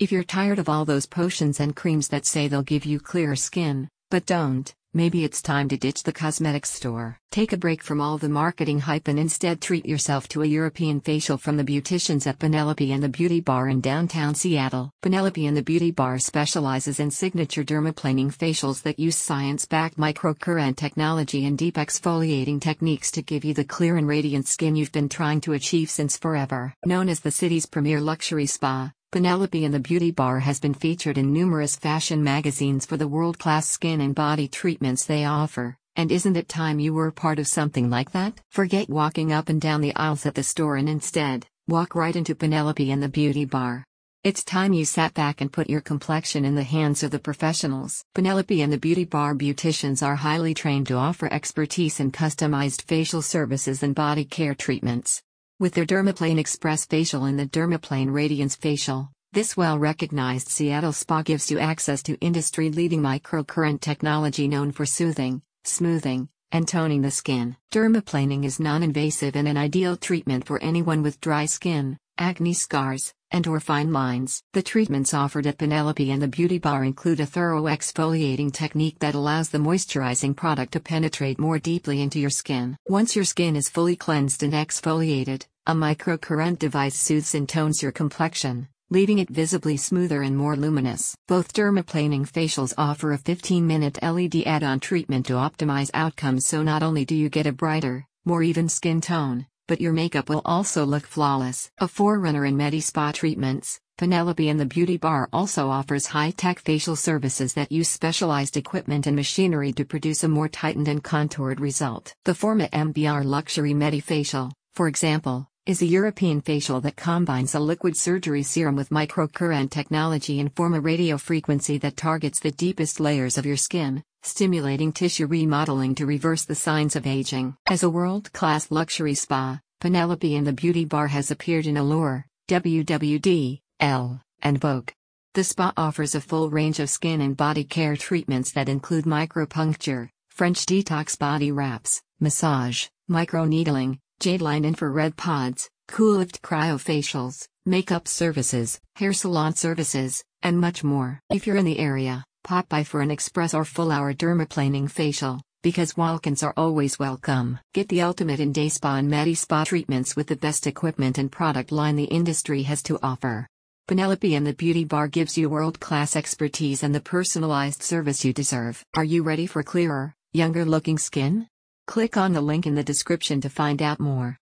If you're tired of all those potions and creams that say they'll give you clearer skin, but don't, maybe it's time to ditch the cosmetics store. Take a break from all the marketing hype and instead treat yourself to a European facial from the beauticians at Penelope and the Beauty Bar in downtown Seattle. Penelope and the Beauty Bar specializes in signature dermaplaning facials that use science-backed microcurrent technology and deep exfoliating techniques to give you the clear and radiant skin you've been trying to achieve since forever. Known as the city's premier luxury spa, Penelope and the Beauty Bar has been featured in numerous fashion magazines for the world class skin and body treatments they offer. And isn't it time you were part of something like that? Forget walking up and down the aisles at the store and instead, walk right into Penelope and the Beauty Bar. It's time you sat back and put your complexion in the hands of the professionals. Penelope and the Beauty Bar beauticians are highly trained to offer expertise in customized facial services and body care treatments. With their Dermaplane Express Facial and the Dermaplane Radiance Facial, this well recognized Seattle spa gives you access to industry leading microcurrent technology known for soothing, smoothing, and toning the skin. Dermaplaning is non invasive and an ideal treatment for anyone with dry skin, acne scars, and or fine lines. The treatments offered at Penelope and the Beauty Bar include a thorough exfoliating technique that allows the moisturizing product to penetrate more deeply into your skin. Once your skin is fully cleansed and exfoliated, a microcurrent device soothes and tones your complexion, leaving it visibly smoother and more luminous. Both dermaplaning facials offer a 15-minute LED add-on treatment to optimize outcomes so not only do you get a brighter, more even skin tone, but your makeup will also look flawless. A forerunner in Medi-Spa treatments, Penelope and the Beauty Bar also offers high-tech facial services that use specialized equipment and machinery to produce a more tightened and contoured result. The Forma MBR Luxury Medi Facial, for example, is a European facial that combines a liquid surgery serum with microcurrent technology and Forma radio frequency that targets the deepest layers of your skin, stimulating tissue remodeling to reverse the signs of aging. As a world-class luxury spa, Penelope and the Beauty Bar has appeared in Allure, WWD, Elle, and Vogue. The spa offers a full range of skin and body care treatments that include micropuncture, French detox body wraps, massage, microneedling, jade line infrared pods, Coolift cryofacials, makeup services, hair salon services, and much more. If you're in the area, pop by for an express or full hour dermaplaning facial, because walk-ins are always welcome. Get the ultimate in day spa and Medi Spa treatments with the best equipment and product line the industry has to offer. Penelope and the Beauty Bar gives you world-class expertise and the personalized service you deserve. Are you ready for clearer, younger looking skin? Click on the link in the description to find out more.